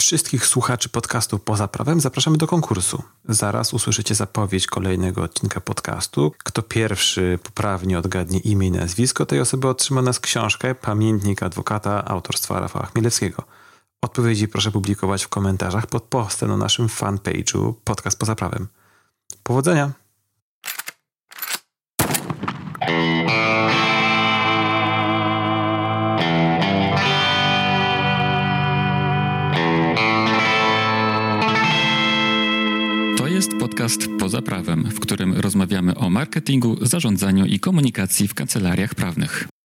Wszystkich słuchaczy podcastu Poza Prawem zapraszamy do konkursu. Zaraz usłyszycie zapowiedź kolejnego odcinka podcastu. Kto pierwszy poprawnie odgadnie imię i nazwisko tej osoby otrzyma nas książkę Pamiętnik adwokata autorstwa Rafała Chmielewskiego. Odpowiedzi proszę publikować w komentarzach pod postem na naszym fanpage'u Podcast Poza Prawem. Powodzenia! To jest podcast Poza Prawem, w którym rozmawiamy o marketingu, zarządzaniu i komunikacji w kancelariach prawnych.